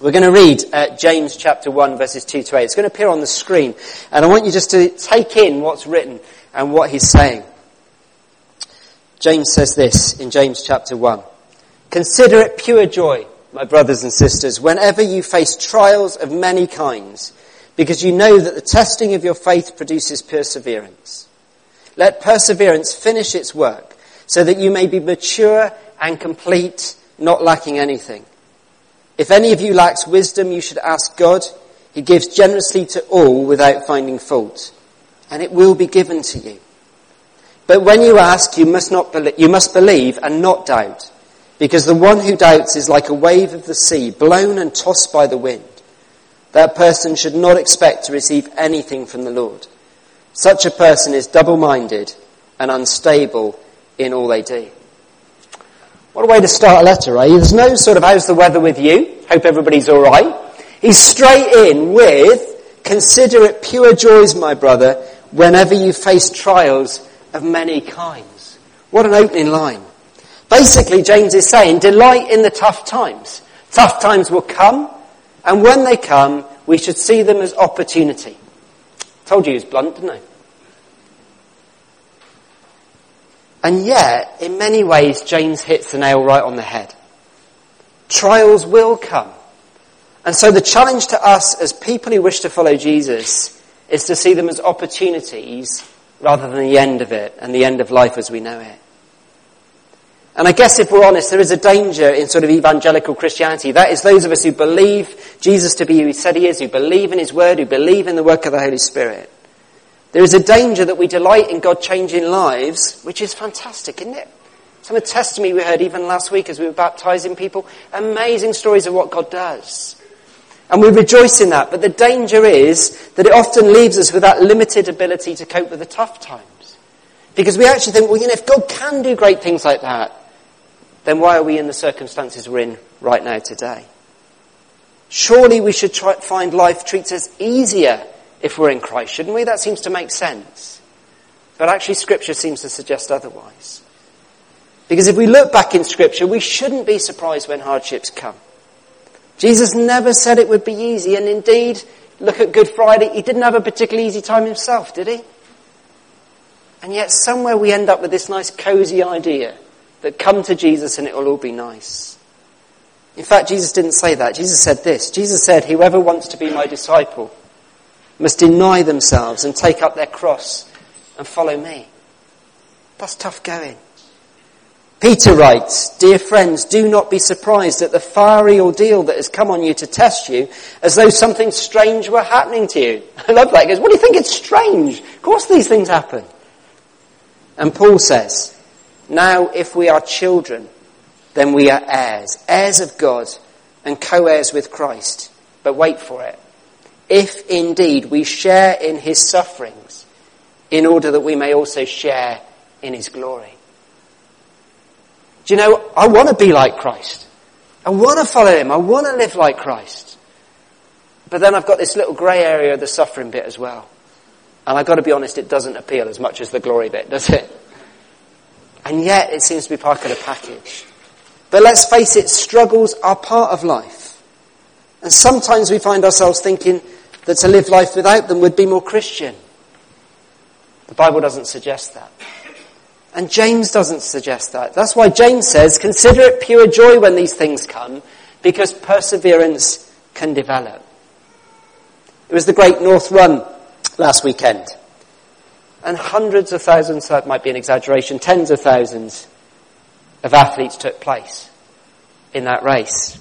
We're going to read uh, James chapter 1 verses 2 to 8. It's going to appear on the screen. And I want you just to take in what's written and what he's saying. James says this in James chapter 1. Consider it pure joy, my brothers and sisters, whenever you face trials of many kinds, because you know that the testing of your faith produces perseverance. Let perseverance finish its work, so that you may be mature and complete, not lacking anything. If any of you lacks wisdom, you should ask God. He gives generously to all without finding fault, and it will be given to you. But when you ask, you must not believe, you must believe and not doubt, because the one who doubts is like a wave of the sea, blown and tossed by the wind. That person should not expect to receive anything from the Lord. Such a person is double-minded and unstable in all they do. What a way to start a letter, eh? There's no sort of, how's the weather with you? Hope everybody's alright. He's straight in with, consider it pure joys, my brother, whenever you face trials of many kinds. What an opening line. Basically, James is saying, delight in the tough times. Tough times will come, and when they come, we should see them as opportunity. Told you he was blunt, didn't I? And yet, in many ways, James hits the nail right on the head. Trials will come. And so the challenge to us as people who wish to follow Jesus is to see them as opportunities rather than the end of it and the end of life as we know it. And I guess if we're honest, there is a danger in sort of evangelical Christianity. That is those of us who believe Jesus to be who he said he is, who believe in his word, who believe in the work of the Holy Spirit. There is a danger that we delight in God changing lives, which is fantastic, isn't it? Some of the testimony we heard even last week as we were baptizing people, amazing stories of what God does. And we rejoice in that, but the danger is that it often leaves us with that limited ability to cope with the tough times. Because we actually think, well, you know, if God can do great things like that, then why are we in the circumstances we're in right now today? Surely we should try, find life treats us easier if we're in Christ, shouldn't we? That seems to make sense. But actually scripture seems to suggest otherwise. Because if we look back in scripture, we shouldn't be surprised when hardships come. Jesus never said it would be easy, and indeed, look at Good Friday, he didn't have a particularly easy time himself, did he? And yet somewhere we end up with this nice cozy idea that come to Jesus and it will all be nice. In fact, Jesus didn't say that. Jesus said this. Jesus said, whoever wants to be my disciple must deny themselves and take up their cross and follow me. That's tough going. Peter writes, Dear friends, do not be surprised at the fiery ordeal that has come on you to test you as though something strange were happening to you. I love that. He goes, what do you think it's strange? Of course these things happen. And Paul says, now if we are children, then we are heirs, heirs of God and co-heirs with Christ. But wait for it if indeed we share in his sufferings, in order that we may also share in his glory. Do you know, I want to be like Christ. I want to follow him. I want to live like Christ. But then I've got this little grey area of the suffering bit as well. And I've got to be honest, it doesn't appeal as much as the glory bit, does it? And yet it seems to be part of the package. But let's face it, struggles are part of life. And sometimes we find ourselves thinking, that to live life without them would be more Christian. The Bible doesn't suggest that. And James doesn't suggest that. That's why James says, consider it pure joy when these things come, because perseverance can develop. It was the Great North Run last weekend. And hundreds of thousands, that might be an exaggeration, tens of thousands of athletes took place in that race.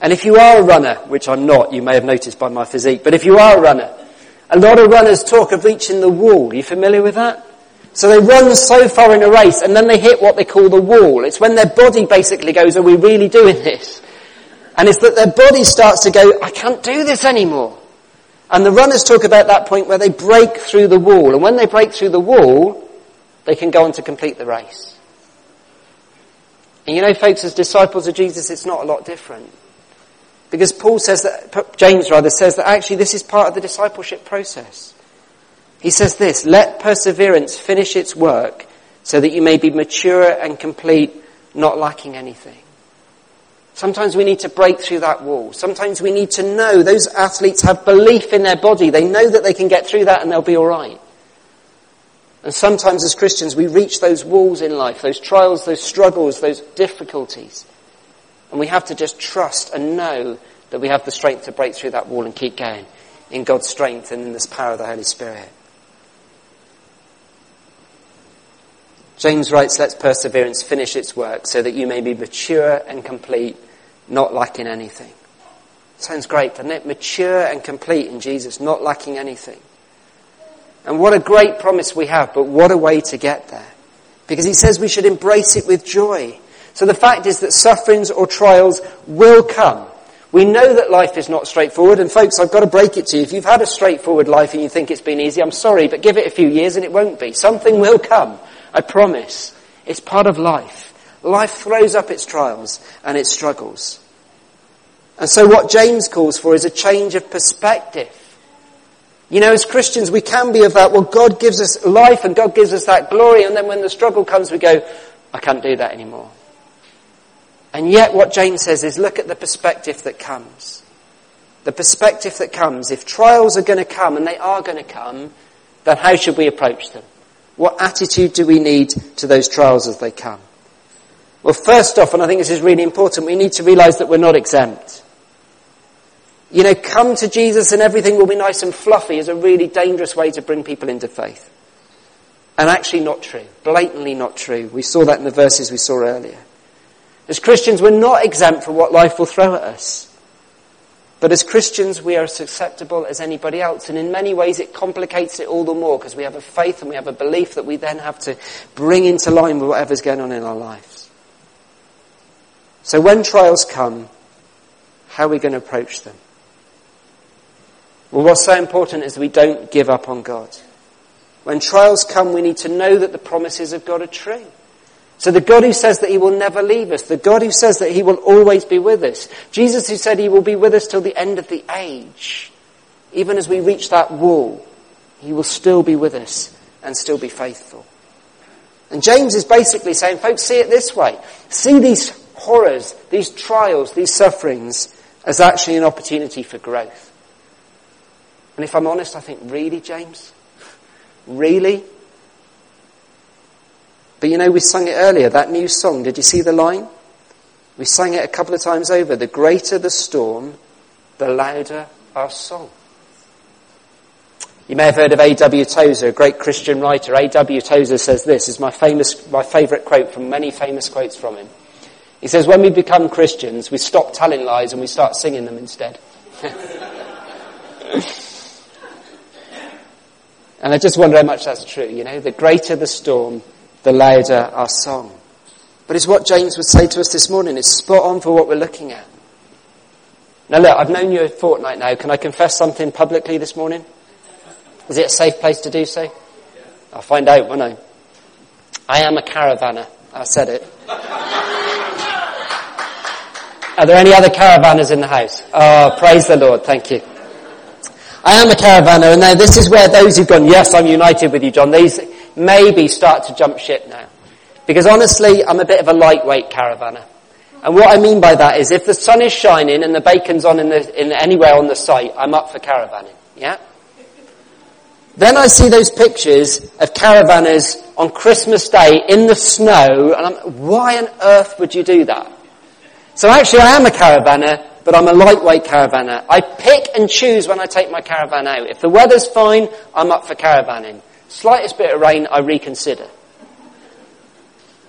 And if you are a runner, which I'm not, you may have noticed by my physique, but if you are a runner, a lot of runners talk of reaching the wall. Are you familiar with that? So they run so far in a race and then they hit what they call the wall. It's when their body basically goes, are we really doing this? And it's that their body starts to go, I can't do this anymore. And the runners talk about that point where they break through the wall. And when they break through the wall, they can go on to complete the race. And you know, folks, as disciples of Jesus, it's not a lot different. Because Paul says that, James rather says that actually this is part of the discipleship process. He says this, let perseverance finish its work so that you may be mature and complete, not lacking anything. Sometimes we need to break through that wall. Sometimes we need to know those athletes have belief in their body. They know that they can get through that and they'll be alright. And sometimes as Christians we reach those walls in life, those trials, those struggles, those difficulties. And we have to just trust and know that we have the strength to break through that wall and keep going in God's strength and in this power of the Holy Spirit. James writes, let perseverance finish its work so that you may be mature and complete, not lacking anything. Sounds great, doesn't it? Mature and complete in Jesus, not lacking anything. And what a great promise we have, but what a way to get there. Because he says we should embrace it with joy. So the fact is that sufferings or trials will come. We know that life is not straightforward, and folks, I've got to break it to you. If you've had a straightforward life and you think it's been easy, I'm sorry, but give it a few years and it won't be. Something will come. I promise. It's part of life. Life throws up its trials and its struggles. And so what James calls for is a change of perspective. You know, as Christians, we can be of that, well, God gives us life and God gives us that glory, and then when the struggle comes, we go, I can't do that anymore. And yet what James says is look at the perspective that comes. The perspective that comes. If trials are going to come, and they are going to come, then how should we approach them? What attitude do we need to those trials as they come? Well, first off, and I think this is really important, we need to realize that we're not exempt. You know, come to Jesus and everything will be nice and fluffy is a really dangerous way to bring people into faith. And actually not true. Blatantly not true. We saw that in the verses we saw earlier. As Christians, we're not exempt from what life will throw at us. But as Christians, we are as susceptible as anybody else. And in many ways, it complicates it all the more because we have a faith and we have a belief that we then have to bring into line with whatever's going on in our lives. So when trials come, how are we going to approach them? Well, what's so important is we don't give up on God. When trials come, we need to know that the promises of God are true. So the God who says that he will never leave us, the God who says that he will always be with us, Jesus who said he will be with us till the end of the age, even as we reach that wall, he will still be with us and still be faithful. And James is basically saying, folks, see it this way. See these horrors, these trials, these sufferings as actually an opportunity for growth. And if I'm honest, I think, really, James? Really? But you know, we sung it earlier, that new song. Did you see the line? We sang it a couple of times over. The greater the storm, the louder our song. You may have heard of A.W. Tozer, a great Christian writer. A.W. Tozer says this is my famous, my favourite quote from many famous quotes from him. He says, when we become Christians, we stop telling lies and we start singing them instead. and I just wonder how much that's true, you know. The greater the storm, the louder our song. But it's what James would say to us this morning. It's spot on for what we're looking at. Now look, I've known you a fortnight now. Can I confess something publicly this morning? Is it a safe place to do so? I'll find out, won't I? I am a caravanner. I said it. Are there any other caravanners in the house? Oh, praise the Lord. Thank you. I am a caravanner, and now this is where those who've gone, yes, I'm united with you, John. These, maybe start to jump ship now. Because honestly, I'm a bit of a lightweight caravanner. And what I mean by that is if the sun is shining and the bacon's on in, the, in anywhere on the site, I'm up for caravanning. Yeah? Then I see those pictures of caravanners on Christmas Day in the snow, and I'm, why on earth would you do that? So actually I am a caravanner, but I'm a lightweight caravanner. I pick and choose when I take my caravan out. If the weather's fine, I'm up for caravanning. Slightest bit of rain, I reconsider.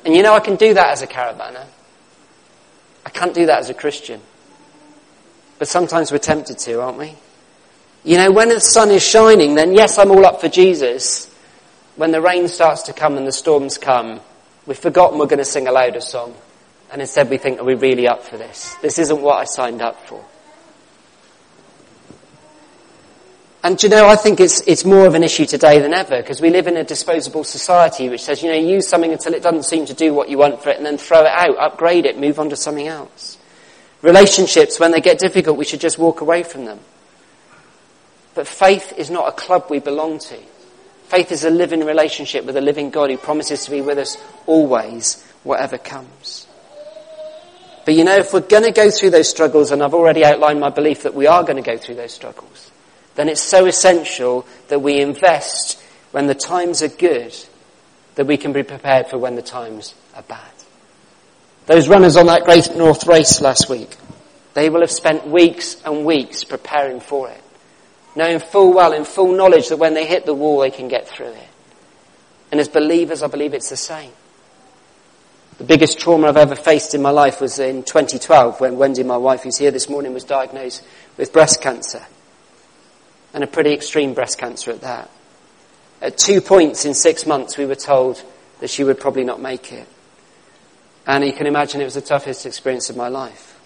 And you know, I can do that as a caravanner. I can't do that as a Christian. But sometimes we're tempted to, aren't we? You know, when the sun is shining, then yes, I'm all up for Jesus. When the rain starts to come and the storms come, we've forgotten we're going to sing a louder song. And instead we think, are we really up for this? This isn't what I signed up for. And you know, I think it's, it's more of an issue today than ever because we live in a disposable society which says, you know, use something until it doesn't seem to do what you want for it and then throw it out, upgrade it, move on to something else. Relationships, when they get difficult, we should just walk away from them. But faith is not a club we belong to. Faith is a living relationship with a living God who promises to be with us always, whatever comes. But you know, if we're going to go through those struggles, and I've already outlined my belief that we are going to go through those struggles, then it's so essential that we invest when the times are good, that we can be prepared for when the times are bad. Those runners on that Great North race last week, they will have spent weeks and weeks preparing for it, knowing full well, in full knowledge that when they hit the wall, they can get through it. And as believers, I believe it's the same. The biggest trauma I've ever faced in my life was in 2012 when Wendy, my wife who's here this morning, was diagnosed with breast cancer. And a pretty extreme breast cancer at that. At two points in six months, we were told that she would probably not make it. And you can imagine it was the toughest experience of my life.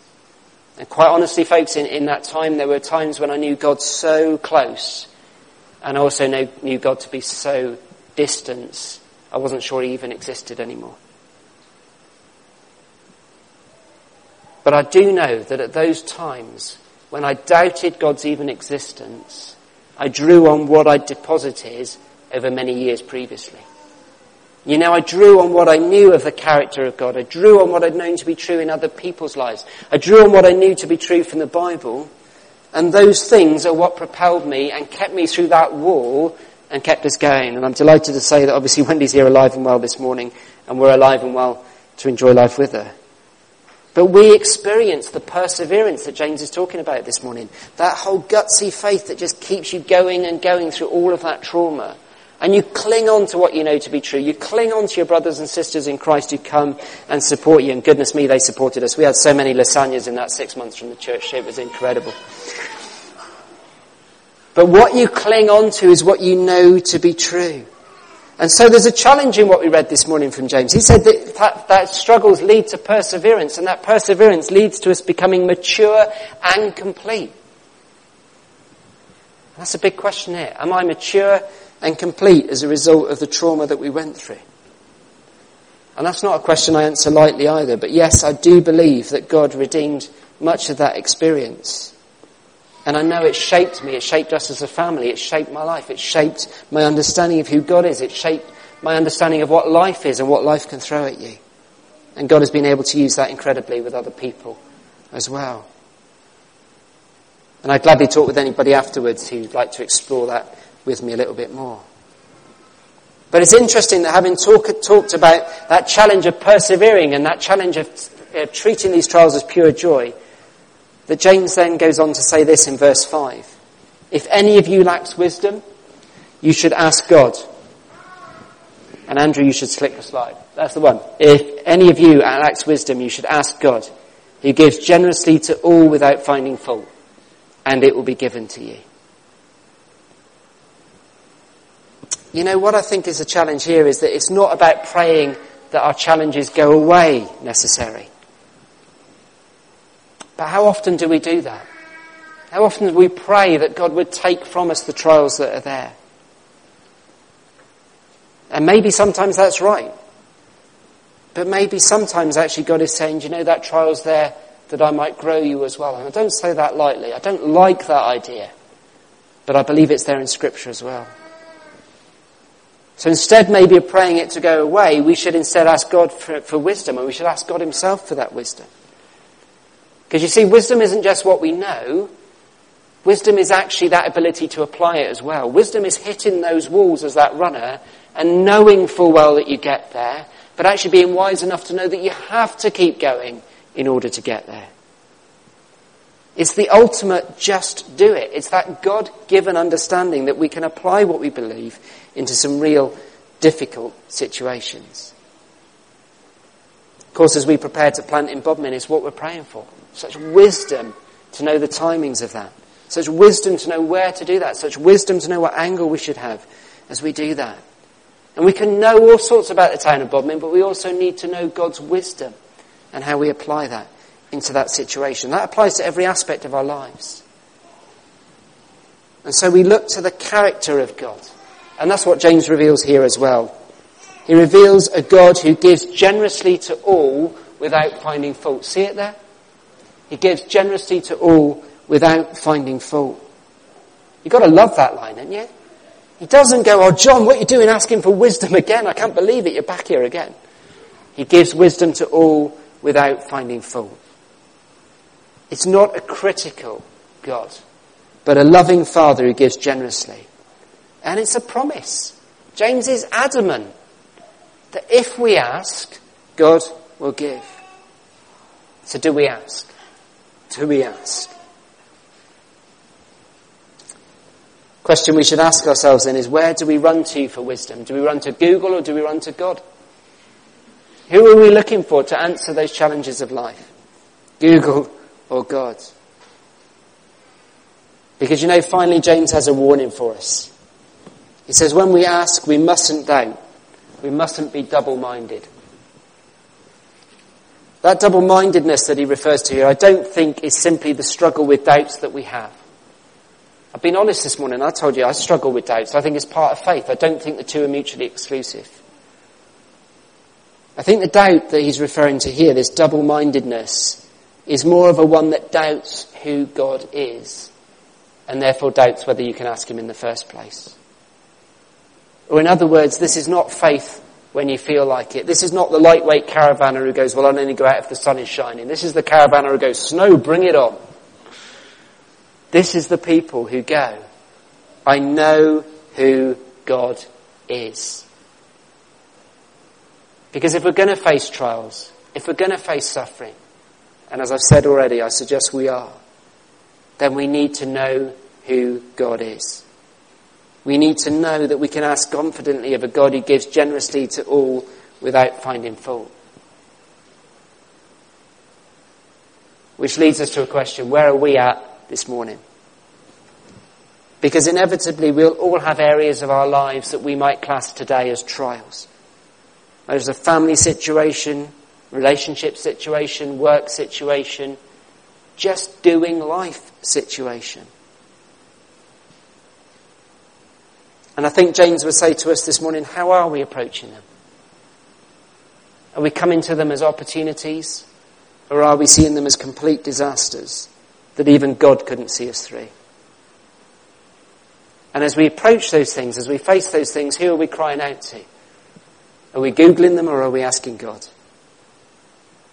And quite honestly, folks, in, in that time, there were times when I knew God so close, and I also know, knew God to be so distant, I wasn't sure He even existed anymore. But I do know that at those times, when I doubted God's even existence, I drew on what I'd deposited over many years previously. You know, I drew on what I knew of the character of God. I drew on what I'd known to be true in other people's lives. I drew on what I knew to be true from the Bible. And those things are what propelled me and kept me through that wall and kept us going. And I'm delighted to say that obviously Wendy's here alive and well this morning and we're alive and well to enjoy life with her. But we experience the perseverance that James is talking about this morning. That whole gutsy faith that just keeps you going and going through all of that trauma. And you cling on to what you know to be true. You cling on to your brothers and sisters in Christ who come and support you. And goodness me, they supported us. We had so many lasagnas in that six months from the church. It was incredible. But what you cling on to is what you know to be true. And so there's a challenge in what we read this morning from James. He said that, that, that, struggles lead to perseverance, and that perseverance leads to us becoming mature and complete. That's a big question here. Am I mature and complete as a result of the trauma that we went through? And that's not a question I answer lightly either, but yes, I do believe that God redeemed much of that experience. And I know it shaped me, it shaped us as a family, it shaped my life, it shaped my understanding of who God is, it shaped my understanding of what life is and what life can throw at you. And God has been able to use that incredibly with other people as well. And I'd gladly talk with anybody afterwards who'd like to explore that with me a little bit more. But it's interesting that having talk, talked about that challenge of persevering and that challenge of uh, treating these trials as pure joy, that James then goes on to say this in verse 5. If any of you lacks wisdom, you should ask God. And Andrew, you should slick the slide. That's the one. If any of you lacks wisdom, you should ask God, who gives generously to all without finding fault, and it will be given to you. You know, what I think is a challenge here is that it's not about praying that our challenges go away necessarily. But how often do we do that? How often do we pray that God would take from us the trials that are there? And maybe sometimes that's right. But maybe sometimes actually God is saying, you know, that trial's there that I might grow you as well. And I don't say that lightly. I don't like that idea. But I believe it's there in Scripture as well. So instead maybe of praying it to go away, we should instead ask God for, for wisdom, and we should ask God Himself for that wisdom. Because you see, wisdom isn't just what we know. Wisdom is actually that ability to apply it as well. Wisdom is hitting those walls as that runner and knowing full well that you get there, but actually being wise enough to know that you have to keep going in order to get there. It's the ultimate just do it. It's that God given understanding that we can apply what we believe into some real difficult situations. Of course, as we prepare to plant in Bodmin, it's what we're praying for. Such wisdom to know the timings of that. Such wisdom to know where to do that. Such wisdom to know what angle we should have as we do that. And we can know all sorts about the town of Bodmin, but we also need to know God's wisdom and how we apply that into that situation. That applies to every aspect of our lives. And so we look to the character of God. And that's what James reveals here as well. He reveals a God who gives generously to all without finding fault. See it there? He gives generously to all without finding fault. You've got to love that line, haven't you? He doesn't go, oh John, what are you doing asking for wisdom again? I can't believe it, you're back here again. He gives wisdom to all without finding fault. It's not a critical God, but a loving Father who gives generously. And it's a promise. James is adamant that if we ask, God will give. So do we ask? Do we ask? Question we should ask ourselves then is where do we run to for wisdom? Do we run to Google or do we run to God? Who are we looking for to answer those challenges of life? Google or God? Because you know, finally James has a warning for us. He says when we ask, we mustn't doubt. We mustn't be double-minded. That double-mindedness that he refers to here, I don't think is simply the struggle with doubts that we have. I've been honest this morning. I told you I struggle with doubts. I think it's part of faith. I don't think the two are mutually exclusive. I think the doubt that he's referring to here, this double-mindedness, is more of a one that doubts who God is and therefore doubts whether you can ask him in the first place. Or in other words, this is not faith when you feel like it. This is not the lightweight caravanner who goes, well, I'll only go out if the sun is shining. This is the caravanner who goes, snow, bring it on. This is the people who go, I know who God is. Because if we're going to face trials, if we're going to face suffering, and as I've said already, I suggest we are, then we need to know who God is. We need to know that we can ask confidently of a God who gives generously to all without finding fault. Which leads us to a question, where are we at this morning? Because inevitably we'll all have areas of our lives that we might class today as trials. There's a family situation, relationship situation, work situation, just doing life situation. And I think James would say to us this morning, how are we approaching them? Are we coming to them as opportunities? Or are we seeing them as complete disasters that even God couldn't see us through? And as we approach those things, as we face those things, who are we crying out to? Are we Googling them or are we asking God?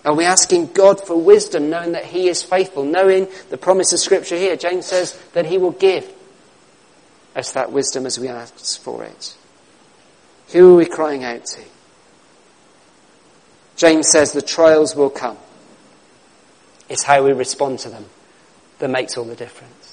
Are we asking God for wisdom, knowing that He is faithful, knowing the promise of Scripture here? James says that He will give us that wisdom as we ask for it. Who are we crying out to? James says the trials will come. It's how we respond to them that makes all the difference.